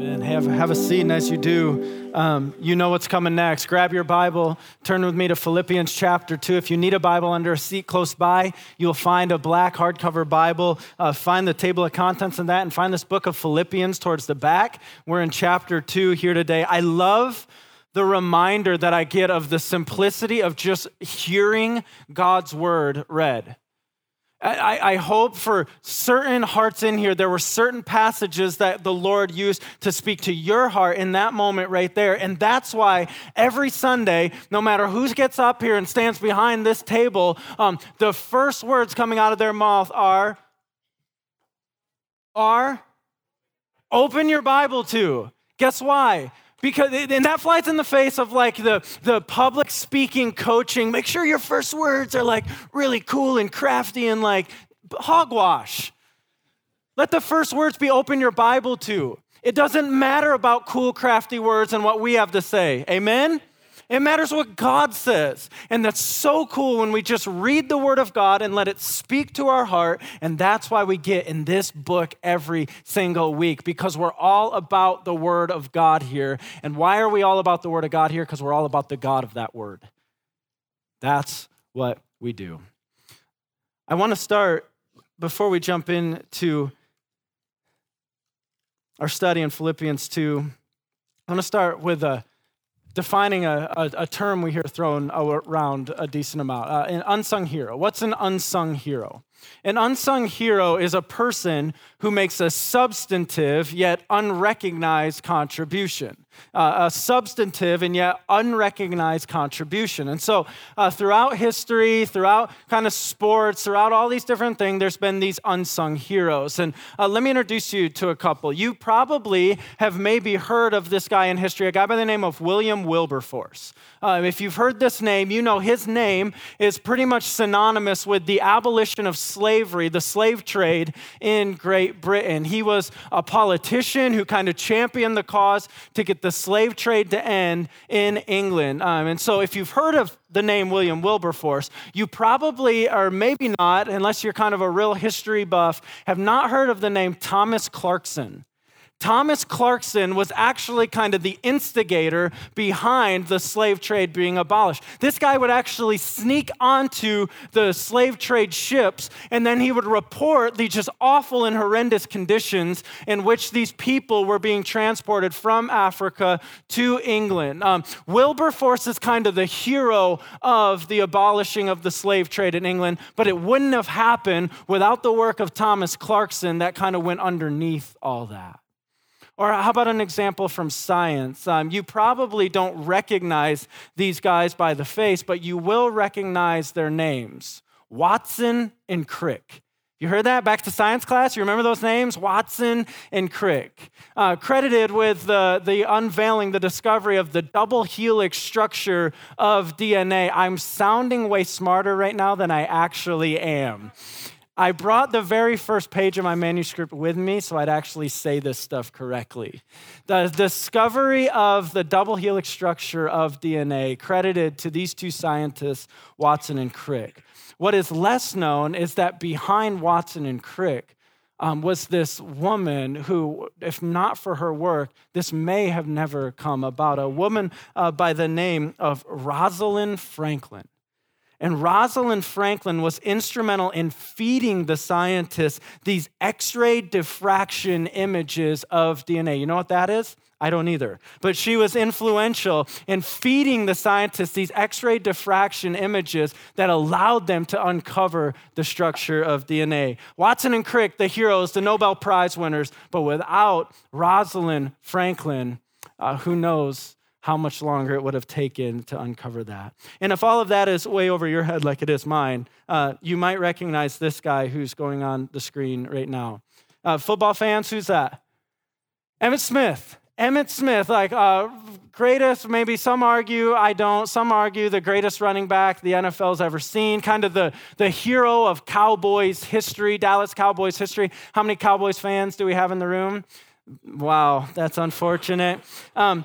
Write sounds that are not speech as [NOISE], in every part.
Amen. Have, have a seat, and as you do, um, you know what's coming next. Grab your Bible, turn with me to Philippians chapter 2. If you need a Bible under a seat close by, you'll find a black hardcover Bible. Uh, find the table of contents in that, and find this book of Philippians towards the back. We're in chapter 2 here today. I love the reminder that I get of the simplicity of just hearing God's word read. I, I, hope for certain hearts in here, there were certain passages that the Lord used to speak to your heart in that moment right there. And that's why every Sunday, no matter who gets up here and stands behind this table, um, the first words coming out of their mouth are, are, open your Bible to. Guess why? Because, and that flies in the face of like the, the public speaking coaching. Make sure your first words are like really cool and crafty and like hogwash. Let the first words be open your Bible to. It doesn't matter about cool, crafty words and what we have to say. Amen? It matters what God says. And that's so cool when we just read the Word of God and let it speak to our heart. And that's why we get in this book every single week, because we're all about the Word of God here. And why are we all about the Word of God here? Because we're all about the God of that Word. That's what we do. I want to start before we jump into our study in Philippians 2. I want to start with a defining a, a, a, term we hear thrown around a decent amount uh, an unsung hero. What's an unsung hero? An unsung hero is a person who makes a substantive yet unrecognized contribution uh, a substantive and yet unrecognized contribution. And so, uh, throughout history, throughout kind of sports, throughout all these different things, there's been these unsung heroes. And uh, let me introduce you to a couple. You probably have maybe heard of this guy in history, a guy by the name of William Wilberforce. Uh, if you've heard this name, you know his name is pretty much synonymous with the abolition of slavery, the slave trade in Great Britain. He was a politician who kind of championed the cause to get the slave trade to end in England. Um, and so, if you've heard of the name William Wilberforce, you probably, or maybe not, unless you're kind of a real history buff, have not heard of the name Thomas Clarkson. Thomas Clarkson was actually kind of the instigator behind the slave trade being abolished. This guy would actually sneak onto the slave trade ships and then he would report the just awful and horrendous conditions in which these people were being transported from Africa to England. Um, Wilberforce is kind of the hero of the abolishing of the slave trade in England, but it wouldn't have happened without the work of Thomas Clarkson that kind of went underneath all that. Or how about an example from science? Um, you probably don't recognize these guys by the face, but you will recognize their names Watson and Crick. You heard that? Back to science class? You remember those names? Watson and Crick. Uh, credited with the, the unveiling, the discovery of the double helix structure of DNA. I'm sounding way smarter right now than I actually am. I brought the very first page of my manuscript with me so I'd actually say this stuff correctly. The discovery of the double helix structure of DNA credited to these two scientists, Watson and Crick. What is less known is that behind Watson and Crick um, was this woman who, if not for her work, this may have never come about. A woman uh, by the name of Rosalind Franklin. And Rosalind Franklin was instrumental in feeding the scientists these X ray diffraction images of DNA. You know what that is? I don't either. But she was influential in feeding the scientists these X ray diffraction images that allowed them to uncover the structure of DNA. Watson and Crick, the heroes, the Nobel Prize winners, but without Rosalind Franklin, uh, who knows how much longer it would have taken to uncover that. And if all of that is way over your head, like it is mine, uh, you might recognize this guy who's going on the screen right now. Uh, football fans, who's that? Emmitt Smith. Emmitt Smith, like uh, greatest, maybe some argue, I don't, some argue the greatest running back the NFL's ever seen, kind of the, the hero of Cowboys history, Dallas Cowboys history. How many Cowboys fans do we have in the room? Wow, that's unfortunate. Um,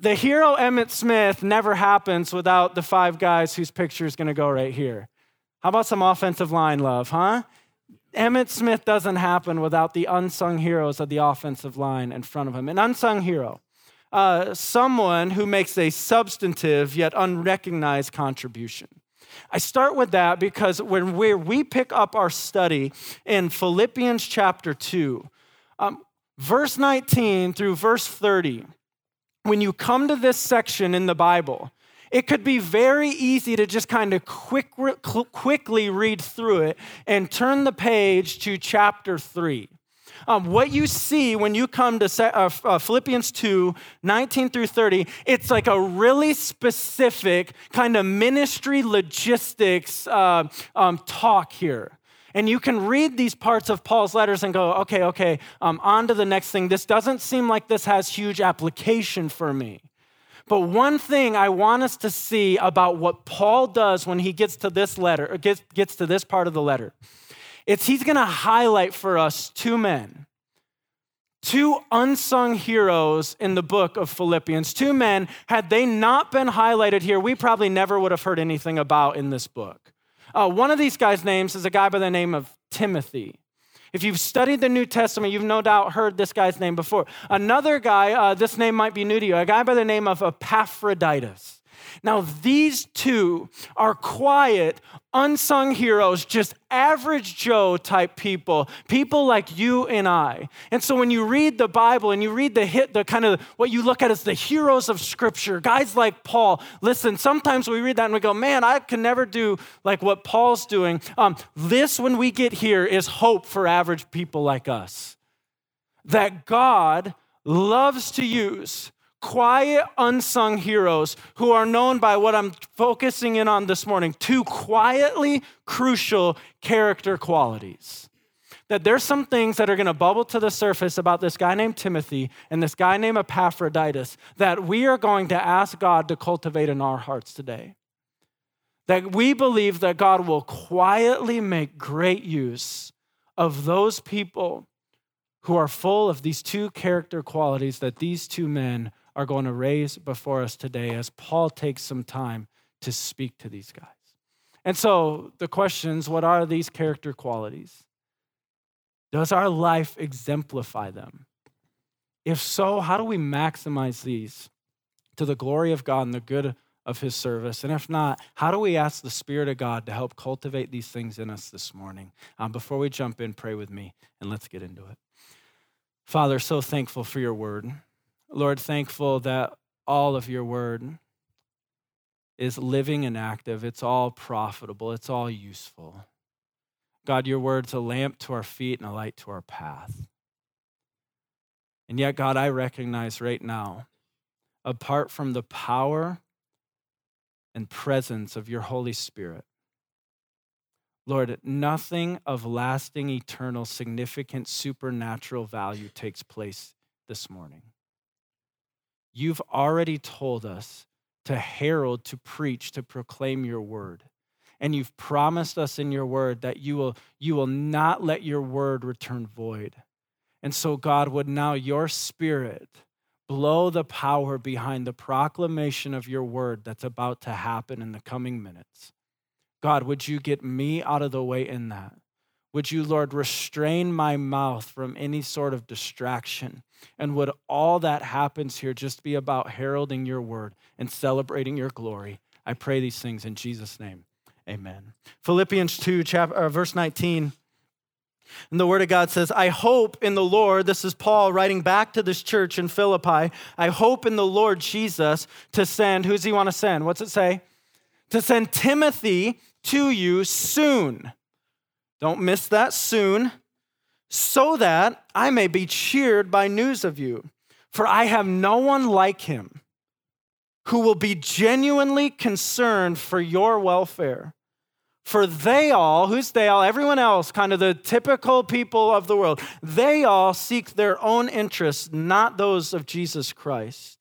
the hero Emmitt Smith never happens without the five guys whose picture is going to go right here. How about some offensive line love, huh? Emmitt Smith doesn't happen without the unsung heroes of the offensive line in front of him. An unsung hero, uh, someone who makes a substantive yet unrecognized contribution. I start with that because when we we pick up our study in Philippians chapter 2, um, verse 19 through verse 30, when you come to this section in the Bible, it could be very easy to just kind of quick, quickly read through it and turn the page to chapter 3. Um, what you see when you come to uh, uh, Philippians 2 19 through 30, it's like a really specific kind of ministry logistics uh, um, talk here. And you can read these parts of Paul's letters and go, okay, okay, um, on to the next thing. This doesn't seem like this has huge application for me. But one thing I want us to see about what Paul does when he gets to this letter, or gets, gets to this part of the letter, it's he's to highlight for us two men, two unsung heroes in the book of Philippians. Two men, had they not been highlighted here, we probably never would have heard anything about in this book. Uh, one of these guys' names is a guy by the name of Timothy. If you've studied the New Testament, you've no doubt heard this guy's name before. Another guy, uh, this name might be new to you, a guy by the name of Epaphroditus. Now, these two are quiet, unsung heroes, just average Joe type people, people like you and I. And so when you read the Bible and you read the hit, the kind of what you look at as the heroes of Scripture, guys like Paul, listen, sometimes we read that and we go, man, I can never do like what Paul's doing. Um, this, when we get here, is hope for average people like us. That God loves to use quiet, unsung heroes who are known by what I'm focusing in on this morning two quietly crucial character qualities. That there's some things that are going to bubble to the surface about this guy named Timothy and this guy named Epaphroditus that we are going to ask God to cultivate in our hearts today. That we believe that God will quietly make great use of those people who are full of these two character qualities that these two men are going to raise before us today as Paul takes some time to speak to these guys. And so the questions what are these character qualities? Does our life exemplify them? If so, how do we maximize these to the glory of God and the good of his service? And if not, how do we ask the Spirit of God to help cultivate these things in us this morning? Um, before we jump in, pray with me and let's get into it. Father, so thankful for your word. Lord, thankful that all of your word is living and active. It's all profitable, it's all useful. God, your word's a lamp to our feet and a light to our path. And yet, God, I recognize right now, apart from the power and presence of your Holy Spirit, Lord, nothing of lasting, eternal, significant, supernatural value takes place this morning. You've already told us to herald, to preach, to proclaim your word. And you've promised us in your word that you will, you will not let your word return void. And so, God, would now your spirit blow the power behind the proclamation of your word that's about to happen in the coming minutes. God, would you get me out of the way in that? Would you, Lord, restrain my mouth from any sort of distraction? And would all that happens here just be about heralding your word and celebrating your glory? I pray these things in Jesus' name. Amen. Philippians 2, chapter, uh, verse 19. And the word of God says, I hope in the Lord, this is Paul writing back to this church in Philippi. I hope in the Lord Jesus to send, who's he want to send? What's it say? To send Timothy to you soon don't miss that soon, so that I may be cheered by news of you. For I have no one like him who will be genuinely concerned for your welfare. For they all, who's they all? Everyone else, kind of the typical people of the world, they all seek their own interests, not those of Jesus Christ.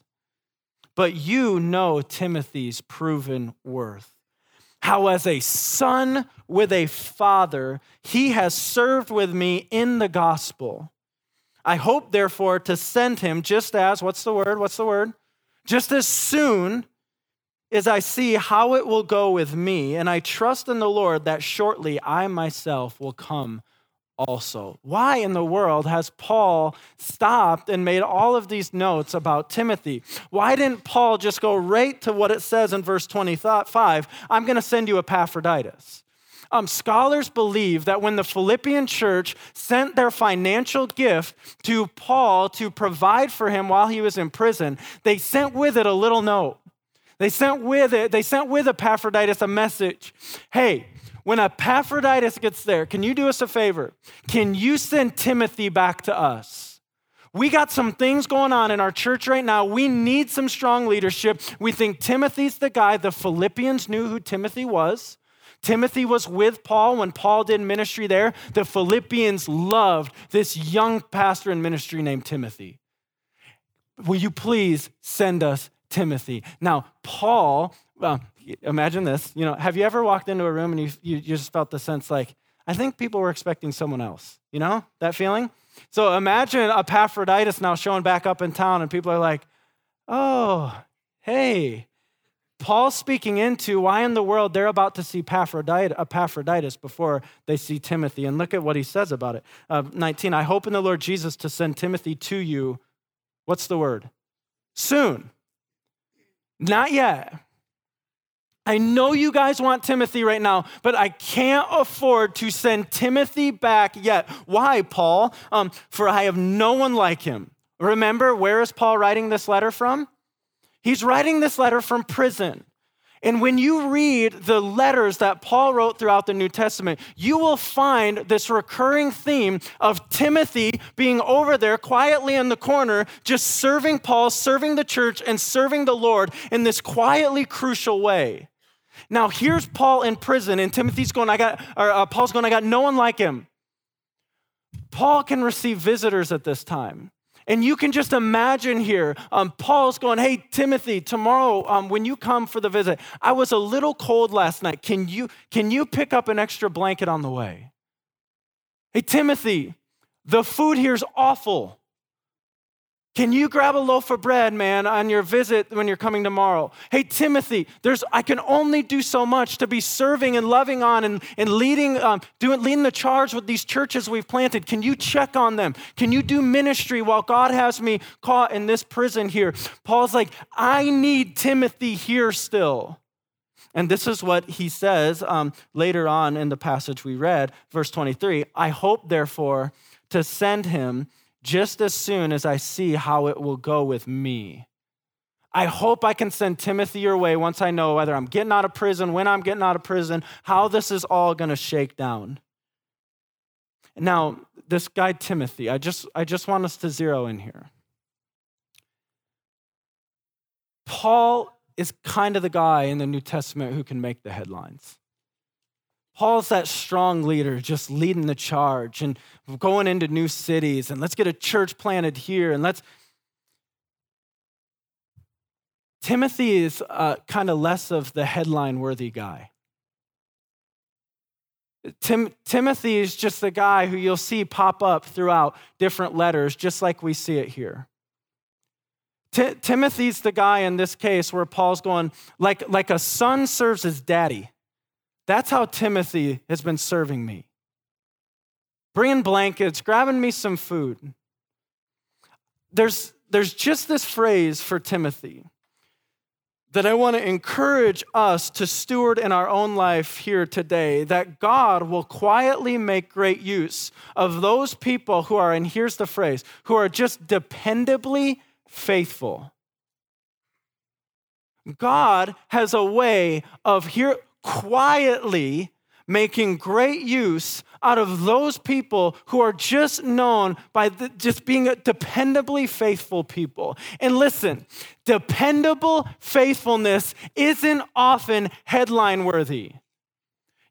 But you know Timothy's proven worth how, as a son with a father, he has served with me in the gospel. I hope, therefore, to send him just as, what's the word? What's the word? Just as soon as I see how it will go with me, and I trust in the Lord that shortly I myself will come also. Why in the world has Paul stopped and made all of these notes about Timothy? Why didn't Paul just go right to what it says in verse 25? I'm going to send you Epaphroditus. Um, scholars believe that when the Philippian church sent their financial gift to Paul to provide for him while he was in prison, they sent with it a little note. They sent with it, they sent with Epaphroditus a message. Hey, when Epaphroditus gets there, can you do us a favor? Can you send Timothy back to us? We got some things going on in our church right now. We need some strong leadership. We think Timothy's the guy. The Philippians knew who Timothy was. Timothy was with Paul when Paul did ministry there. The Philippians loved this young pastor in ministry named Timothy. Will you please send us Timothy? Now, Paul, well, imagine this. You know, have you ever walked into a room and you, you just felt the sense like, I think people were expecting someone else? You know, that feeling? So imagine Epaphroditus now showing back up in town and people are like, oh, hey, Paul speaking into why in the world they're about to see Epaphroditus before they see Timothy. And look at what he says about it. Uh, 19, I hope in the Lord Jesus to send Timothy to you. What's the word? Soon. Not yet. I know you guys want Timothy right now, but I can't afford to send Timothy back yet. Why, Paul? Um, for I have no one like him. Remember, where is Paul writing this letter from? He's writing this letter from prison. And when you read the letters that Paul wrote throughout the New Testament, you will find this recurring theme of Timothy being over there quietly in the corner, just serving Paul, serving the church, and serving the Lord in this quietly crucial way. Now, here's Paul in prison, and Timothy's going, I got, or uh, Paul's going, I got no one like him. Paul can receive visitors at this time. And you can just imagine here, um, Paul's going, Hey, Timothy, tomorrow um, when you come for the visit, I was a little cold last night. Can you, can you pick up an extra blanket on the way? Hey, Timothy, the food here's awful. Can you grab a loaf of bread, man, on your visit when you're coming tomorrow? Hey, Timothy, there's, I can only do so much to be serving and loving on and, and leading, um, doing, leading the charge with these churches we've planted. Can you check on them? Can you do ministry while God has me caught in this prison here? Paul's like, I need Timothy here still. And this is what he says um, later on in the passage we read, verse 23 I hope, therefore, to send him just as soon as I see how it will go with me. I hope I can send Timothy your way once I know whether I'm getting out of prison, when I'm getting out of prison, how this is all going to shake down. Now, this guy Timothy, I just, I just want us to zero in here. Paul is kind of the guy in the New Testament who can make the headlines. Paul's that strong leader, just leading the charge and going into new cities, and let's get a church planted here, and let's. Timothy is uh, kind of less of the headline worthy guy. Tim, Timothy is just the guy who you'll see pop up throughout different letters, just like we see it here. T- Timothy's the guy in this case where Paul's going, like, like a son serves his daddy. That's how Timothy has been serving me. Bringing blankets, grabbing me some food. There's, there's just this phrase for Timothy that I want to encourage us to steward in our own life here today that God will quietly make great use of those people who are, and here's the phrase, who are just dependably faithful. God has a way of here quietly making great use out of those people who are just known by the, just being dependably faithful people. And listen, dependable faithfulness isn't often headline worthy.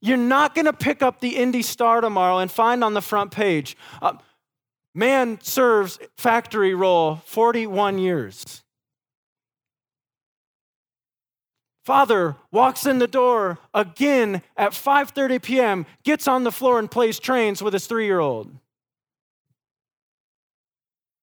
You're not going to pick up the Indy Star tomorrow and find on the front page, uh, man serves factory role 41 years. Father walks in the door again at 5:30 p.m., gets on the floor and plays trains with his 3-year-old.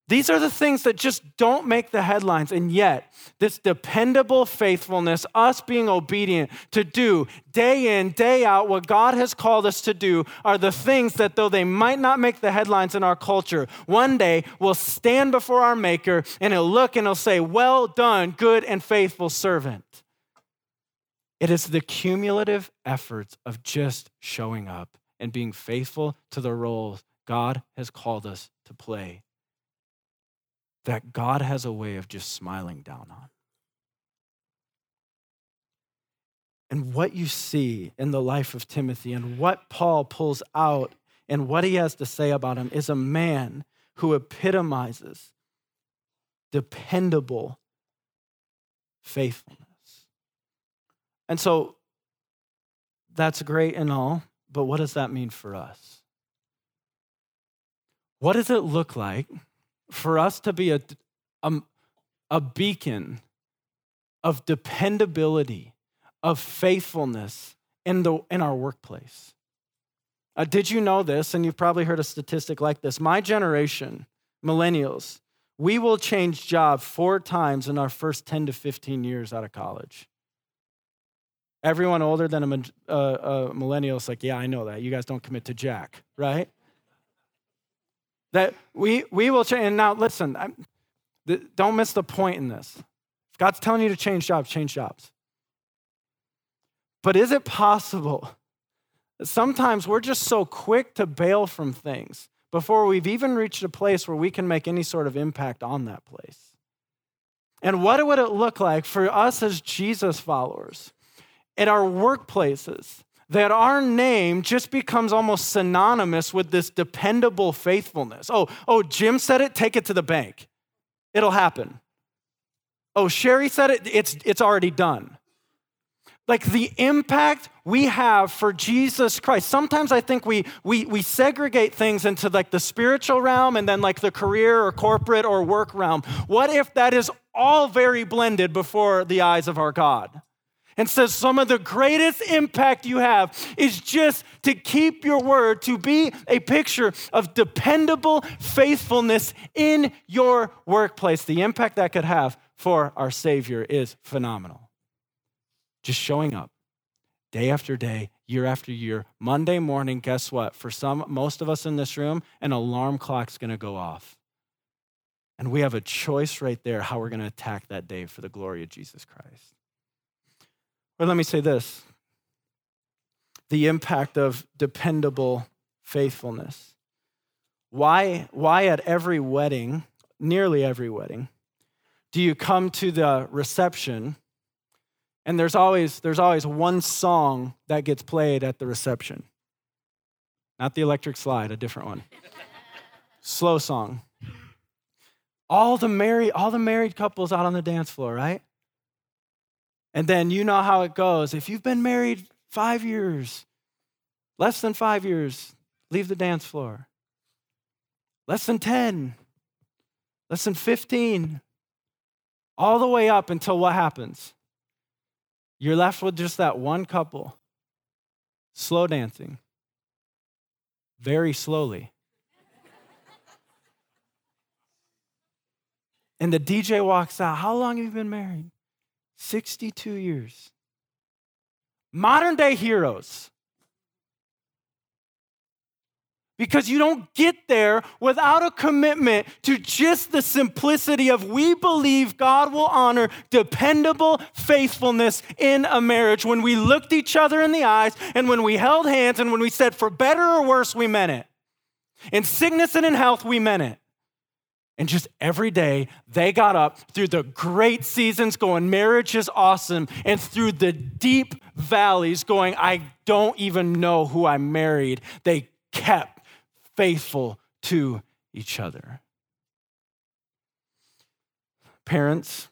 These are the things that just don't make the headlines. And yet, this dependable faithfulness, us being obedient to do day in, day out what God has called us to do, are the things that, though they might not make the headlines in our culture, one day we'll stand before our Maker and he'll look and he'll say, Well done, good and faithful servant. It is the cumulative efforts of just showing up and being faithful to the roles God has called us to play that God has a way of just smiling down on. And what you see in the life of Timothy and what Paul pulls out and what he has to say about him is a man who epitomizes dependable faithfulness. And so that's great and all, but what does that mean for us? What does it look like for us to be a, a, a beacon of dependability, of faithfulness in, the, in our workplace. Uh, did you know this? And you've probably heard a statistic like this. My generation, millennials, we will change job four times in our first 10 to 15 years out of college. Everyone older than a, uh, a millennial is like, yeah, I know that. You guys don't commit to jack, right? that we, we will change. And now, listen, I'm, don't miss the point in this. If God's telling you to change jobs, change jobs. But is it possible that sometimes we're just so quick to bail from things before we've even reached a place where we can make any sort of impact on that place? And what would it look like for us as Jesus followers in our workplaces that our name just becomes almost synonymous with this dependable faithfulness. Oh, oh, Jim said it, take it to the bank. It'll happen. Oh, Sherry said it, it's, it's already done. Like the impact we have for Jesus Christ. Sometimes I think we, we, we segregate things into like the spiritual realm and then like the career or corporate or work realm. What if that is all very blended before the eyes of our God? And says some of the greatest impact you have is just to keep your word, to be a picture of dependable faithfulness in your workplace. The impact that could have for our Savior is phenomenal. Just showing up day after day, year after year, Monday morning, guess what? For some, most of us in this room, an alarm clock's gonna go off. And we have a choice right there how we're gonna attack that day for the glory of Jesus Christ. Or let me say this the impact of dependable faithfulness. Why, why at every wedding, nearly every wedding, do you come to the reception and there's always, there's always one song that gets played at the reception? Not the electric slide, a different one. Slow song. All the married, all the married couples out on the dance floor, right? And then you know how it goes. If you've been married five years, less than five years, leave the dance floor. Less than 10, less than 15, all the way up until what happens? You're left with just that one couple, slow dancing, very slowly. and the DJ walks out. How long have you been married? 62 years. Modern day heroes. Because you don't get there without a commitment to just the simplicity of we believe God will honor dependable faithfulness in a marriage. When we looked each other in the eyes and when we held hands and when we said, for better or worse, we meant it. In sickness and in health, we meant it. And just every day, they got up through the great seasons going, marriage is awesome, and through the deep valleys going, I don't even know who I married. They kept faithful to each other. Parents,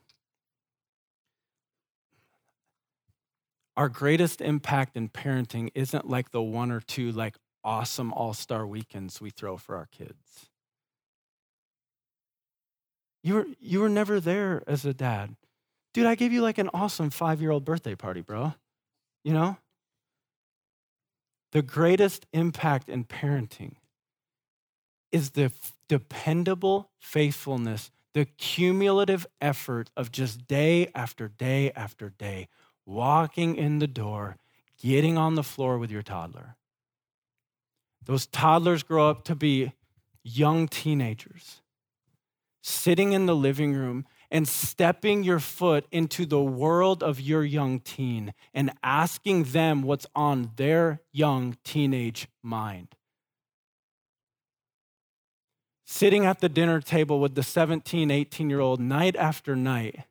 our greatest impact in parenting isn't like the one or two like awesome all-star weekends we throw for our kids. You were, you were never there as a dad. Dude, I gave you like an awesome five year old birthday party, bro. You know? The greatest impact in parenting is the dependable faithfulness, the cumulative effort of just day after day after day, walking in the door, getting on the floor with your toddler. Those toddlers grow up to be young teenagers, sitting in the living room and stepping your foot into the world of your young teen and asking them what's on their young teenage mind. Sitting at the dinner table with the 17, 18 year old night after night,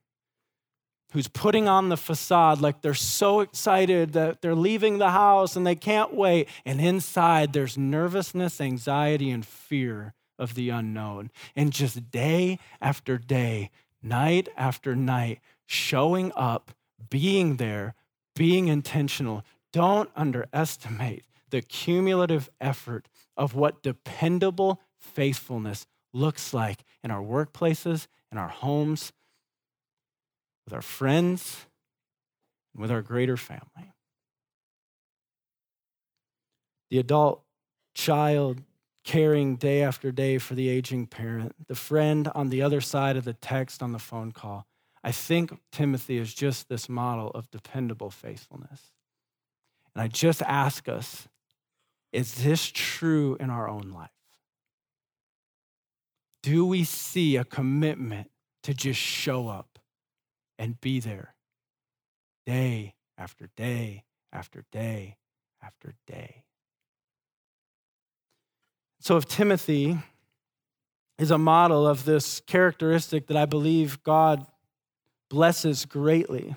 who's putting on the facade like they're so excited that they're leaving the house and they can't wait. And inside, there's nervousness, anxiety, and fear of the unknown. And just day after day, night after night, showing up, being there, being intentional. Don't underestimate the cumulative effort of what dependable faithfulness looks like in our workplaces, in our homes, with our friends, with our greater family. The adult child caring day after day for the aging parent, the friend on the other side of the text on the phone call. I think Timothy is just this model of dependable faithfulness. And I just ask us is this true in our own life? Do we see a commitment to just show up and be there day after day after day after day? So, if Timothy is a model of this characteristic that I believe God blesses greatly,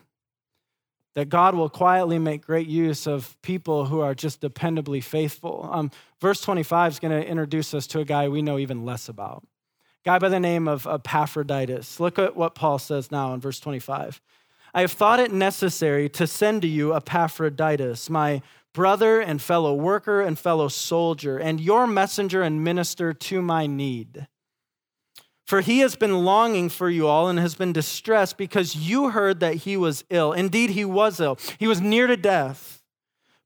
that God will quietly make great use of people who are just dependably faithful. Um, verse 25 is going to introduce us to a guy we know even less about. A guy by the name of Epaphroditus. Look at what Paul says now in verse 25. I have thought it necessary to send to you Epaphroditus, my brother and fellow worker and fellow soldier, and your messenger and minister to my need. For he has been longing for you all and has been distressed because you heard that he was ill. Indeed, he was ill. He was near to death.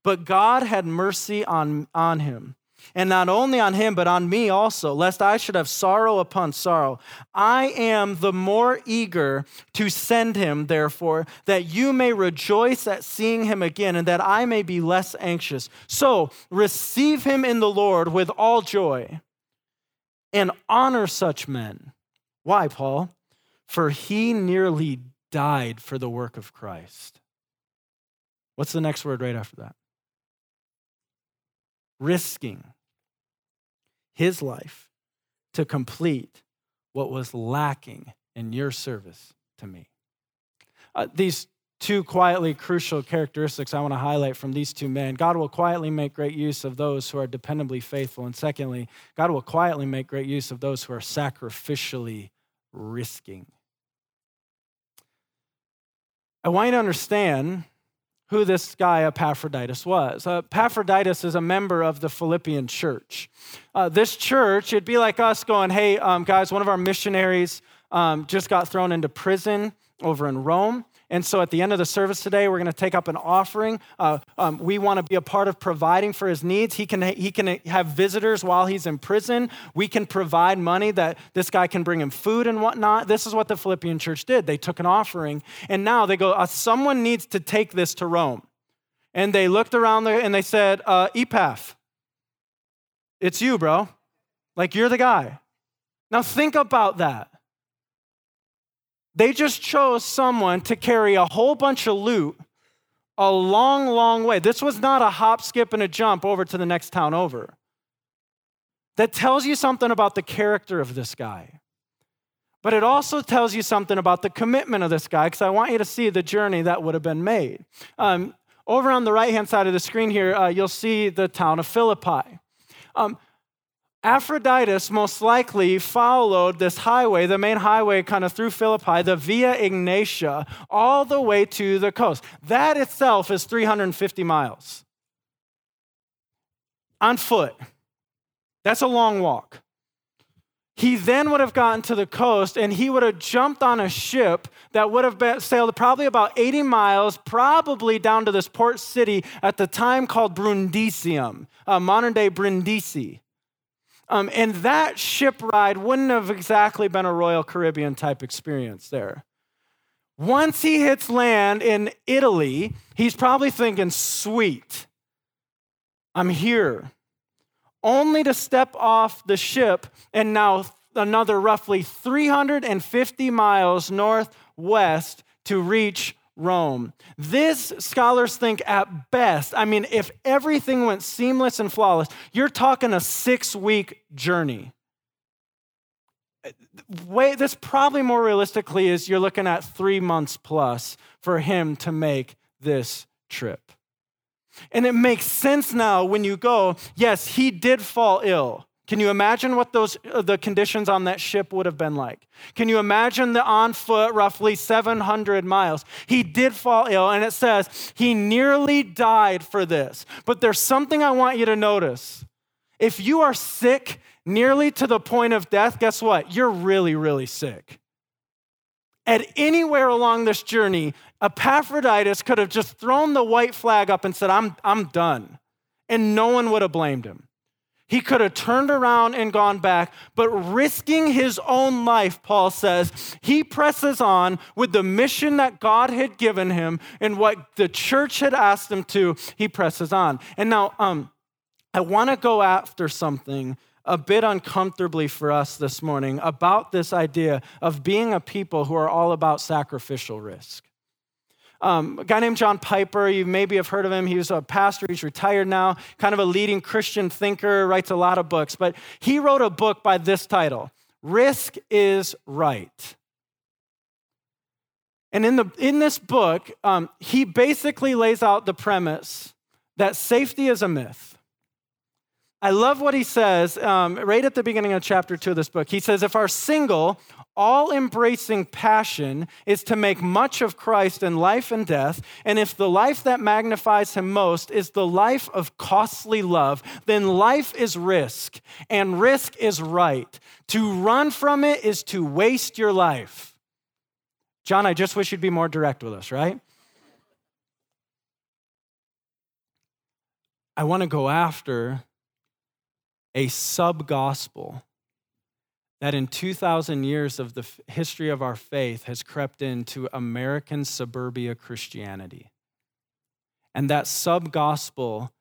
But God had mercy on, on him and not only on him, but on me also, lest I should have sorrow upon sorrow. I am the more eager to send him, therefore, that you may rejoice at seeing him again, and that I may be less anxious. So receive him in the Lord with all joy and honor such men. Why, Paul? For he nearly died for the work of Christ. What's the next word right after that? Risking his life to complete what was lacking in your service to me. Uh, these two quietly crucial characteristics I want to highlight from these two men. God will quietly make great use of those who are dependably faithful. And secondly, God will quietly make great use of those who are sacrificially risking. I want you to understand who this guy Epaphroditus was. Uh, Epaphroditus is a member of the Philippian church. Uh, this church, it'd be like us going, hey, um, guys, one of our missionaries um, just got thrown into prison over in Rome. And so at the end of the service today, we're going to take up an offering. Uh, um, we want to be a part of providing for his needs. He can, he can have visitors while he's in prison. We can provide money that this guy can bring him food and whatnot. This is what the Philippian church did. They took an offering, and now they go, uh, someone needs to take this to Rome. And they looked around there and they said, uh, Epaph, it's you, bro. Like, you're the guy. Now, think about that. They just chose someone to carry a whole bunch of loot a long, long way. This was not a hop, skip, and a jump over to the next town over. That tells you something about the character of this guy. But it also tells you something about the commitment of this guy, because I want you to see the journey that would have been made. Um, over on the right hand side of the screen here, uh, you'll see the town of Philippi. Um, Epaphroditus most likely followed this highway, the main highway kind of through Philippi, the Via Egnatia, all the way to the coast. That itself is 350 miles on foot. That's a long walk. He then would have gotten to the coast and he would have jumped on a ship that would have been, sailed probably about 80 miles, probably down to this port city at the time called Brundisium, uh, modern day Brindisi. Um, and that ship ride wouldn't have exactly been a Royal Caribbean type experience there. Once he hits land in Italy, he's probably thinking, sweet, I'm here. Only to step off the ship and now another roughly 350 miles northwest to reach Rome. This, scholars think, at best, I mean, if everything went seamless and flawless, you're talking a six week journey. Way, this probably more realistically is you're looking at three months plus for him to make this trip. And it makes sense now when you go, yes, he did fall ill. Can you imagine what those uh, the conditions on that ship would have been like? Can you imagine the on foot roughly 700 miles? He did fall ill and it says he nearly died for this. But there's something I want you to notice. If you are sick nearly to the point of death, guess what? You're really really sick. At anywhere along this journey, Epaphroditus could have just thrown the white flag up and said, I'm, I'm done. And no one would have blamed him. He could have turned around and gone back, but risking his own life, Paul says, he presses on with the mission that God had given him and what the church had asked him to. He presses on. And now, um, I want to go after something a bit uncomfortably for us this morning about this idea of being a people who are all about sacrificial risk. Um, a guy named John Piper, you maybe have heard of him. He was a pastor, he's retired now, kind of a leading Christian thinker, writes a lot of books. But he wrote a book by this title Risk is Right. And in, the, in this book, um, he basically lays out the premise that safety is a myth. I love what he says um, right at the beginning of chapter two of this book. He says, If our single all embracing passion is to make much of Christ in life and death. And if the life that magnifies him most is the life of costly love, then life is risk, and risk is right. To run from it is to waste your life. John, I just wish you'd be more direct with us, right? I want to go after a sub gospel that in 2,000 years of the history of our faith has crept into American suburbia Christianity. And that sub gospel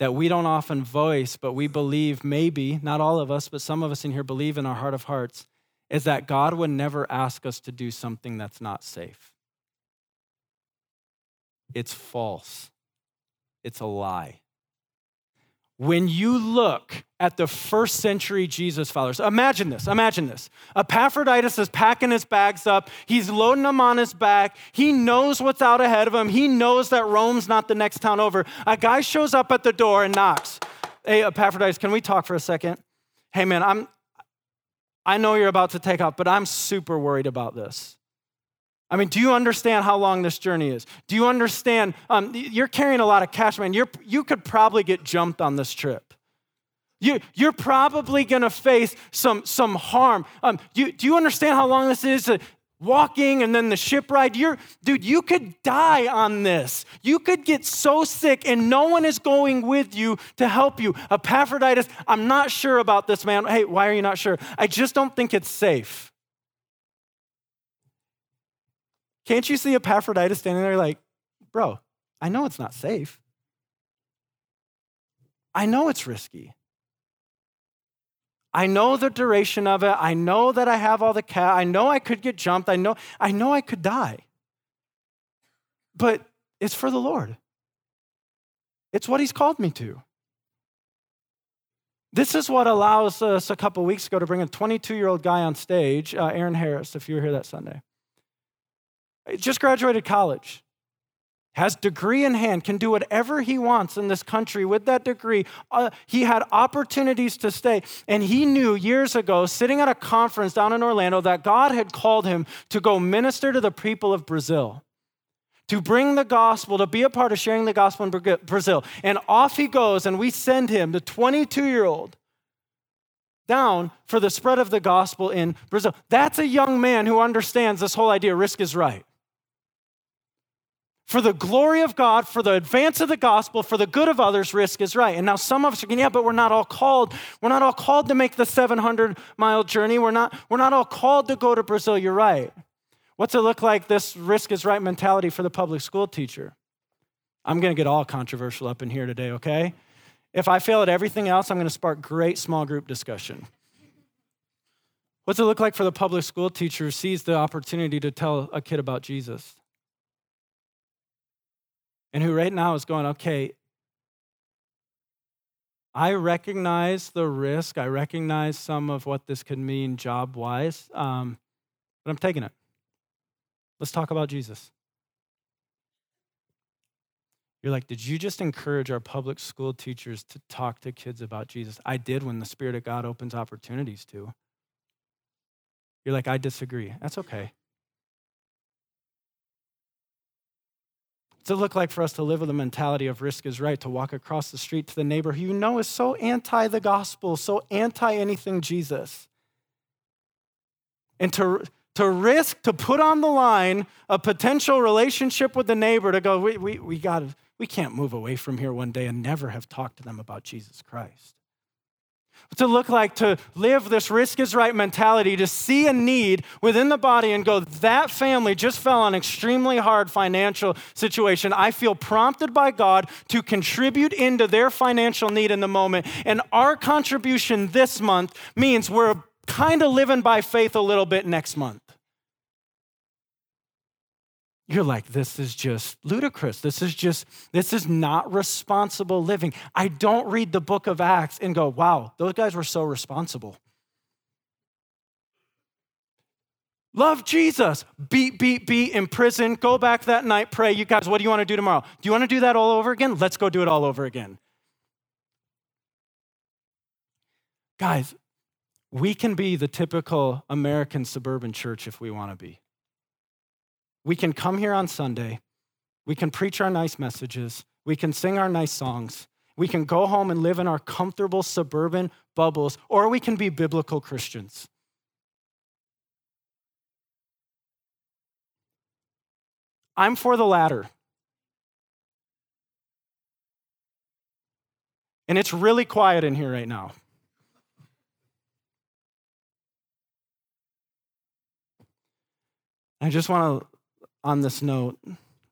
that we don't often voice, but we believe, maybe, not all of us, but some of us in here believe in our heart of hearts, is that God would never ask us to do something that's not safe. It's false, it's a lie. When you look at the first century Jesus followers, imagine this, imagine this. Epaphroditus is packing his bags up, he's loading them on his back. He knows what's out ahead of him, he knows that Rome's not the next town over. A guy shows up at the door and knocks. Hey, Epaphroditus, can we talk for a second? Hey, man, I'm, I know you're about to take off, but I'm super worried about this. I mean, do you understand how long this journey is? Do you understand? Um, you're carrying a lot of cash, man. You're, you could probably get jumped on this trip. You, you're probably going to face some, some harm. Um, you, do you understand how long this is? Uh, walking and then the ship ride. You're, dude, you could die on this. You could get so sick and no one is going with you to help you. Epaphroditus, I'm not sure about this, man. Hey, why are you not sure? I just don't think it's safe. Can't you see Epaphroditus standing there like, bro, I know it's not safe. I know it's risky. I know the duration of it. I know that I have all the cat. I know I could get jumped. I know, I know I could die. But it's for the Lord. It's what He's called me to. This is what allows us a couple weeks ago to bring a 22 year old guy on stage, uh, Aaron Harris, if you were here that Sunday. Just graduated college, has degree in hand, can do whatever he wants in this country with that degree. Uh, he had opportunities to stay, and he knew years ago, sitting at a conference down in Orlando, that God had called him to go minister to the people of Brazil. To bring the gospel, to be a part of sharing the gospel in Brazil. And off he goes, and we send him, the 22 year old, down for the spread of the gospel in Brazil. That's a young man who understands this whole idea risk is right. For the glory of God, for the advance of the gospel, for the good of others, risk is right. And now some of us are going, yeah, but we're not all called. We're not all called to make the 700 mile journey. We're not, we're not all called to go to Brazil. You're right. What's it look like, this risk is right mentality for the public school teacher? I'm going to get all controversial up in here today, okay? If I fail at everything else, I'm going to spark great small group discussion. What's it look like for the public school teacher who sees the opportunity to tell a kid about Jesus? And who right now is going, okay, I recognize the risk. I recognize some of what this could mean job wise, um, but I'm taking it. Let's talk about Jesus. You're like, did you just encourage our public school teachers to talk to kids about Jesus? I did when the Spirit of God opens opportunities to. You're like, I disagree. That's okay. It look like for us to live with a mentality of risk is right, to walk across the street to the neighbor who you know is so anti the gospel, so anti anything Jesus? And to, to risk, to put on the line a potential relationship with the neighbor to go, we, we, we got to we can't move away from here one day and never have talked to them about Jesus Christ. It look like to live this risk is right mentality, to see a need within the body and go, that family just fell on extremely hard financial situation. I feel prompted by God to contribute into their financial need in the moment. And our contribution this month means we're kind of living by faith a little bit next month. You're like, this is just ludicrous. This is just, this is not responsible living. I don't read the book of Acts and go, wow, those guys were so responsible. Love Jesus. Beat, beat, beat in prison. Go back that night, pray. You guys, what do you want to do tomorrow? Do you want to do that all over again? Let's go do it all over again. Guys, we can be the typical American suburban church if we want to be. We can come here on Sunday, we can preach our nice messages, we can sing our nice songs, we can go home and live in our comfortable suburban bubbles, or we can be biblical Christians. I'm for the latter. And it's really quiet in here right now. I just want to on this note.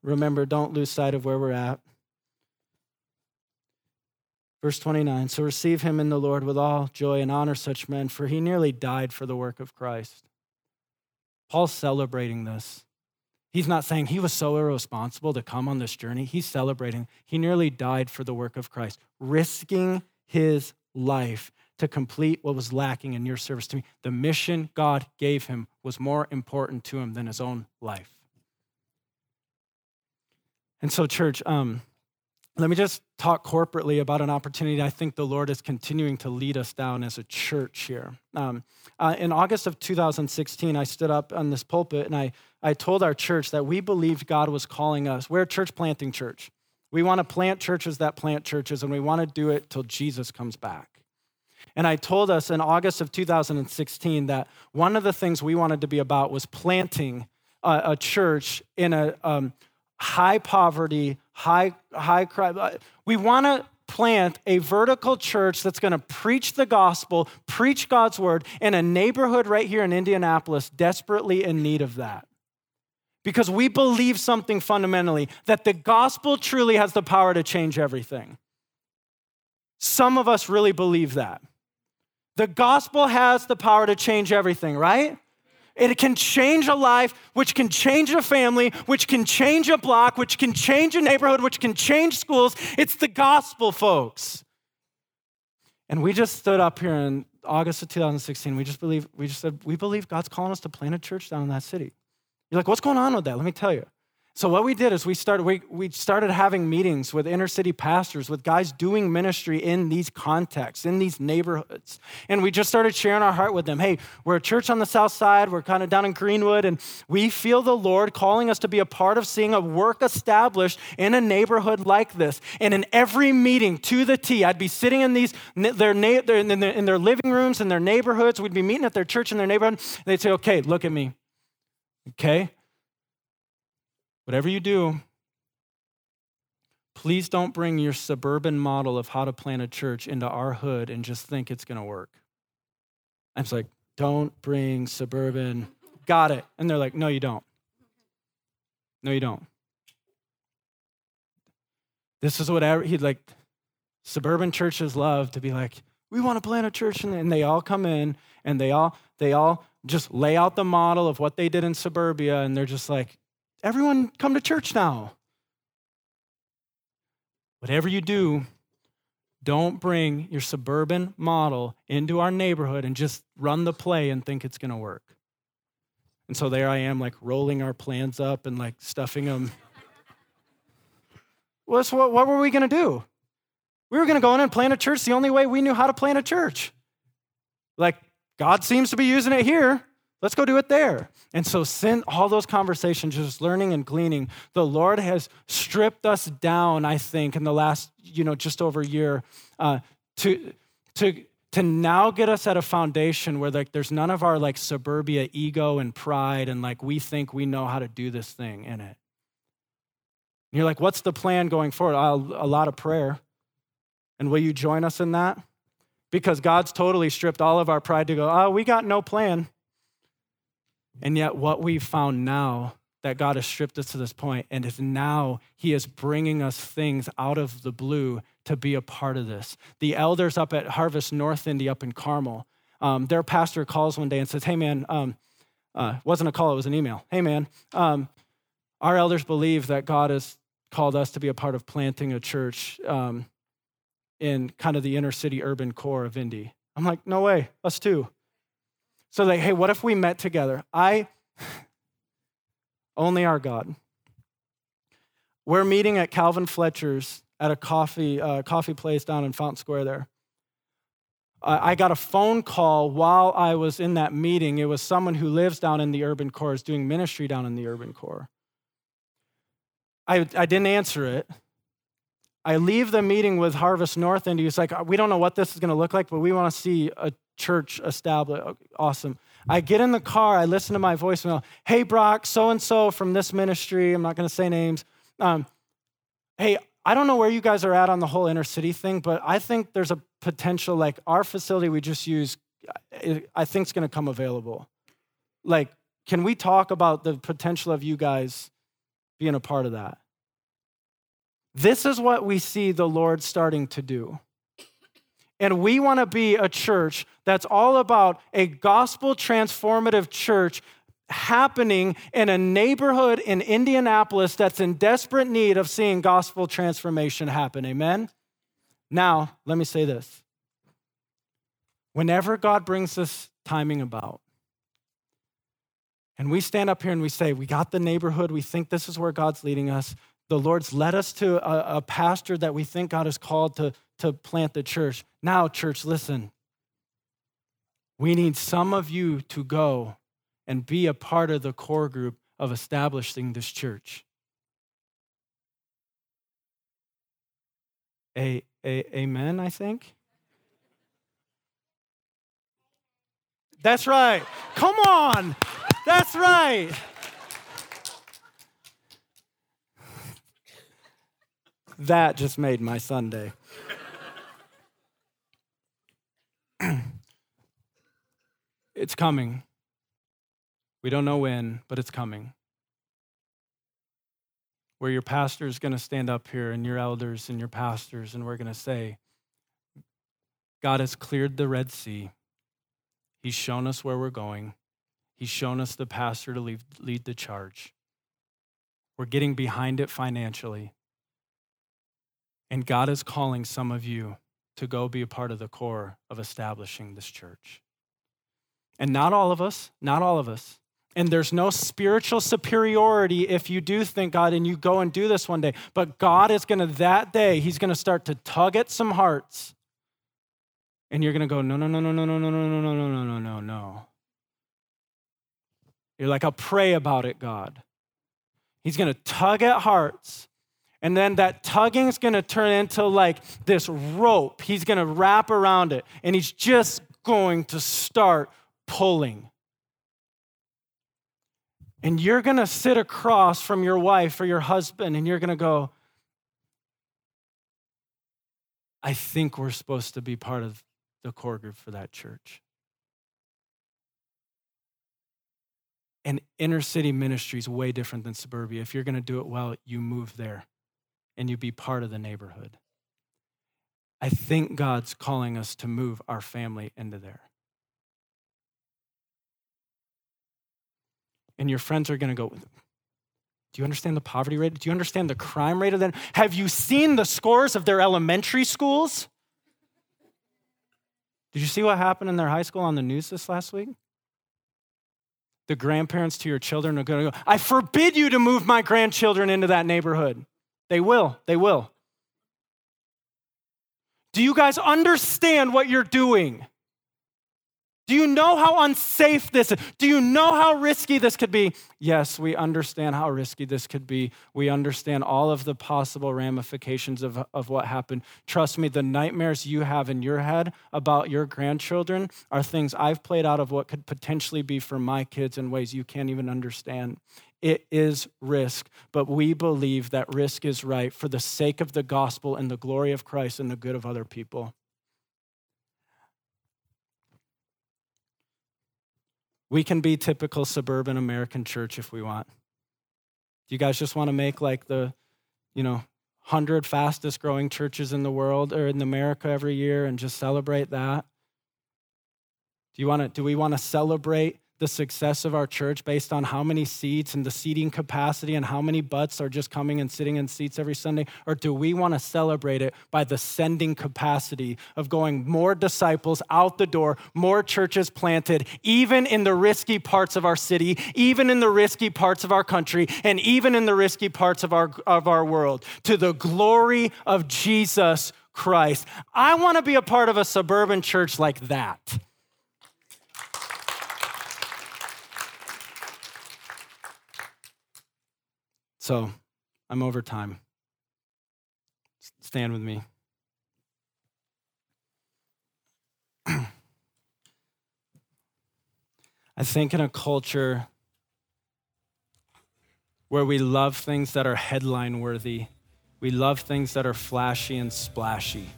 Remember, don't lose sight of where we're at. Verse 29 So receive him in the Lord with all joy and honor such men, for he nearly died for the work of Christ. Paul's celebrating this. He's not saying he was so irresponsible to come on this journey. He's celebrating. He nearly died for the work of Christ, risking his life to complete what was lacking in your service to me. The mission God gave him was more important to him than his own life. And so, church, um, let me just talk corporately about an opportunity I think the Lord is continuing to lead us down as a church here. Um, uh, in August of 2016, I stood up on this pulpit and I, I told our church that we believed God was calling us. We're a church planting church. We want to plant churches that plant churches, and we want to do it till Jesus comes back. And I told us in August of 2016 that one of the things we wanted to be about was planting a, a church in a um, high poverty, high, high crime. Uh, we want to plant a vertical church that's going to preach the gospel, preach God's word in a neighborhood right here in Indianapolis desperately in need of that. Because we believe something fundamentally that the gospel truly has the power to change everything. Some of us really believe that. The gospel has the power to change everything, right? It can change a life, which can change a family, which can change a block, which can change a neighborhood, which can change schools. It's the gospel, folks. And we just stood up here in August of 2016. We just believe, we just said, we believe God's calling us to plant a church down in that city. You're like, what's going on with that? Let me tell you. So what we did is we started we, we started having meetings with inner city pastors, with guys doing ministry in these contexts, in these neighborhoods. And we just started sharing our heart with them. Hey, we're a church on the south side, we're kind of down in Greenwood, and we feel the Lord calling us to be a part of seeing a work established in a neighborhood like this. And in every meeting to the T, I'd be sitting in these their, in their, in their living rooms in their neighborhoods. We'd be meeting at their church in their neighborhood. They'd say, okay, look at me. Okay? Whatever you do, please don't bring your suburban model of how to plant a church into our hood and just think it's going to work. I'm like, don't bring suburban. Got it. And they're like, no, you don't. No, you don't. This is what he'd like, suburban churches love to be like, we want to plant a church. And they all come in and they all, they all just lay out the model of what they did in suburbia. And they're just like, everyone come to church now. Whatever you do, don't bring your suburban model into our neighborhood and just run the play and think it's going to work. And so there I am, like rolling our plans up and like stuffing them. What's, [LAUGHS] what, what were we going to do? We were going to go in and plant a church the only way we knew how to plant a church. Like, God seems to be using it here. Let's go do it there. And so, since all those conversations, just learning and gleaning, the Lord has stripped us down, I think, in the last, you know, just over a year uh, to, to, to now get us at a foundation where like there's none of our like suburbia ego and pride and like we think we know how to do this thing in it. And you're like, what's the plan going forward? a lot of prayer. And will you join us in that? Because God's totally stripped all of our pride to go, oh, we got no plan. And yet, what we've found now that God has stripped us to this point, and is now He is bringing us things out of the blue to be a part of this. The elders up at Harvest North Indy up in Carmel, um, their pastor calls one day and says, Hey, man, um, uh, wasn't a call, it was an email. Hey, man, um, our elders believe that God has called us to be a part of planting a church um, in kind of the inner city urban core of Indy. I'm like, No way, us too. So like, hey, what if we met together? I [LAUGHS] only our God. We're meeting at Calvin Fletcher's at a coffee uh, coffee place down in Fountain Square there. I got a phone call while I was in that meeting. It was someone who lives down in the urban core, is doing ministry down in the urban core. I, I didn't answer it. I leave the meeting with Harvest North, and he's like, We don't know what this is going to look like, but we want to see a church established. Awesome. I get in the car, I listen to my voicemail. Hey, Brock, so and so from this ministry, I'm not going to say names. Um, hey, I don't know where you guys are at on the whole inner city thing, but I think there's a potential, like our facility we just use, I think is going to come available. Like, can we talk about the potential of you guys being a part of that? This is what we see the Lord starting to do. And we want to be a church that's all about a gospel transformative church happening in a neighborhood in Indianapolis that's in desperate need of seeing gospel transformation happen. Amen? Now, let me say this. Whenever God brings this timing about, and we stand up here and we say, We got the neighborhood, we think this is where God's leading us. The Lord's led us to a, a pastor that we think God has called to to plant the church. Now, church, listen. We need some of you to go and be a part of the core group of establishing this church. A, a, amen, I think. That's right. Come on. That's right. That just made my Sunday. [CLEARS THROAT] it's coming. We don't know when, but it's coming. Where your pastor is going to stand up here and your elders and your pastors, and we're going to say, God has cleared the Red Sea. He's shown us where we're going. He's shown us the pastor to lead, the charge. We're getting behind it financially. And God is calling some of you to go be a part of the core of establishing this church. And not all of us, not all of us. And there's no spiritual superiority if you do think God and you go and do this one day. But God is going to, that day, He's going to start to tug at some hearts. And you're going to go, no, no, no, no, no, no, no, no, no, no, no, no, no, no. You're like, I'll pray about it, God. He's going to tug at hearts. And then that tugging is going to turn into like this rope. He's going to wrap around it. And he's just going to start pulling. And you're going to sit across from your wife or your husband and you're going to go, I think we're supposed to be part of the core group for that church. And inner city ministry is way different than suburbia. If you're going to do it well, you move there and you be part of the neighborhood. I think God's calling us to move our family into there. And your friends are going to go, Do you understand the poverty rate? Do you understand the crime rate of that? Have you seen the scores of their elementary schools? Did you see what happened in their high school on the news this last week? The grandparents to your children are going to go, I forbid you to move my grandchildren into that neighborhood. They will. They will. Do you guys understand what you're doing? Do you know how unsafe this is? Do you know how risky this could be? Yes, we understand how risky this could be. We understand all of the possible ramifications of, of what happened. Trust me, the nightmares you have in your head about your grandchildren are things I've played out of what could potentially be for my kids in ways you can't even understand. It is risk, but we believe that risk is right for the sake of the gospel and the glory of Christ and the good of other people. We can be typical suburban American church if we want. Do you guys just want to make like the, you know, 100 fastest growing churches in the world or in America every year and just celebrate that? Do you want to do we want to celebrate the success of our church based on how many seats and the seating capacity and how many butts are just coming and sitting in seats every Sunday? Or do we want to celebrate it by the sending capacity of going more disciples out the door, more churches planted, even in the risky parts of our city, even in the risky parts of our country, and even in the risky parts of our, of our world, to the glory of Jesus Christ? I want to be a part of a suburban church like that. So I'm over time. Stand with me. [CLEARS THROAT] I think in a culture where we love things that are headline worthy, we love things that are flashy and splashy.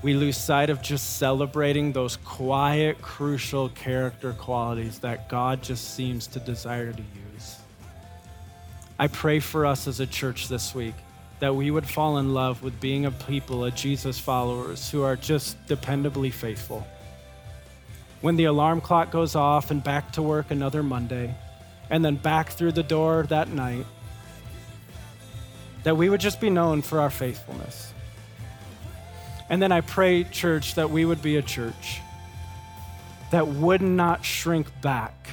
We lose sight of just celebrating those quiet, crucial character qualities that God just seems to desire to use. I pray for us as a church this week that we would fall in love with being a people, a Jesus followers who are just dependably faithful. When the alarm clock goes off and back to work another Monday, and then back through the door that night, that we would just be known for our faithfulness. And then I pray, church, that we would be a church that would not shrink back,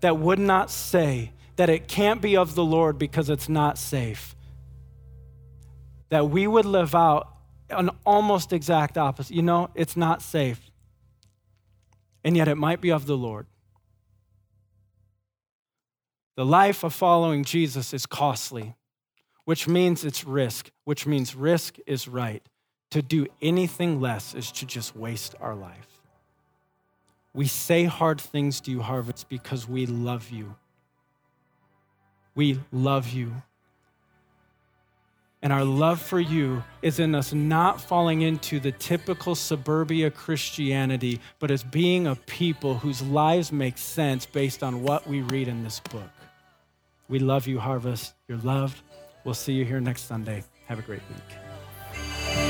that would not say, that it can't be of the Lord because it's not safe. That we would live out an almost exact opposite. You know, it's not safe. And yet it might be of the Lord. The life of following Jesus is costly, which means it's risk, which means risk is right. To do anything less is to just waste our life. We say hard things to you, Harvest, because we love you. We love you. And our love for you is in us not falling into the typical suburbia Christianity, but as being a people whose lives make sense based on what we read in this book. We love you, Harvest. You're loved. We'll see you here next Sunday. Have a great week.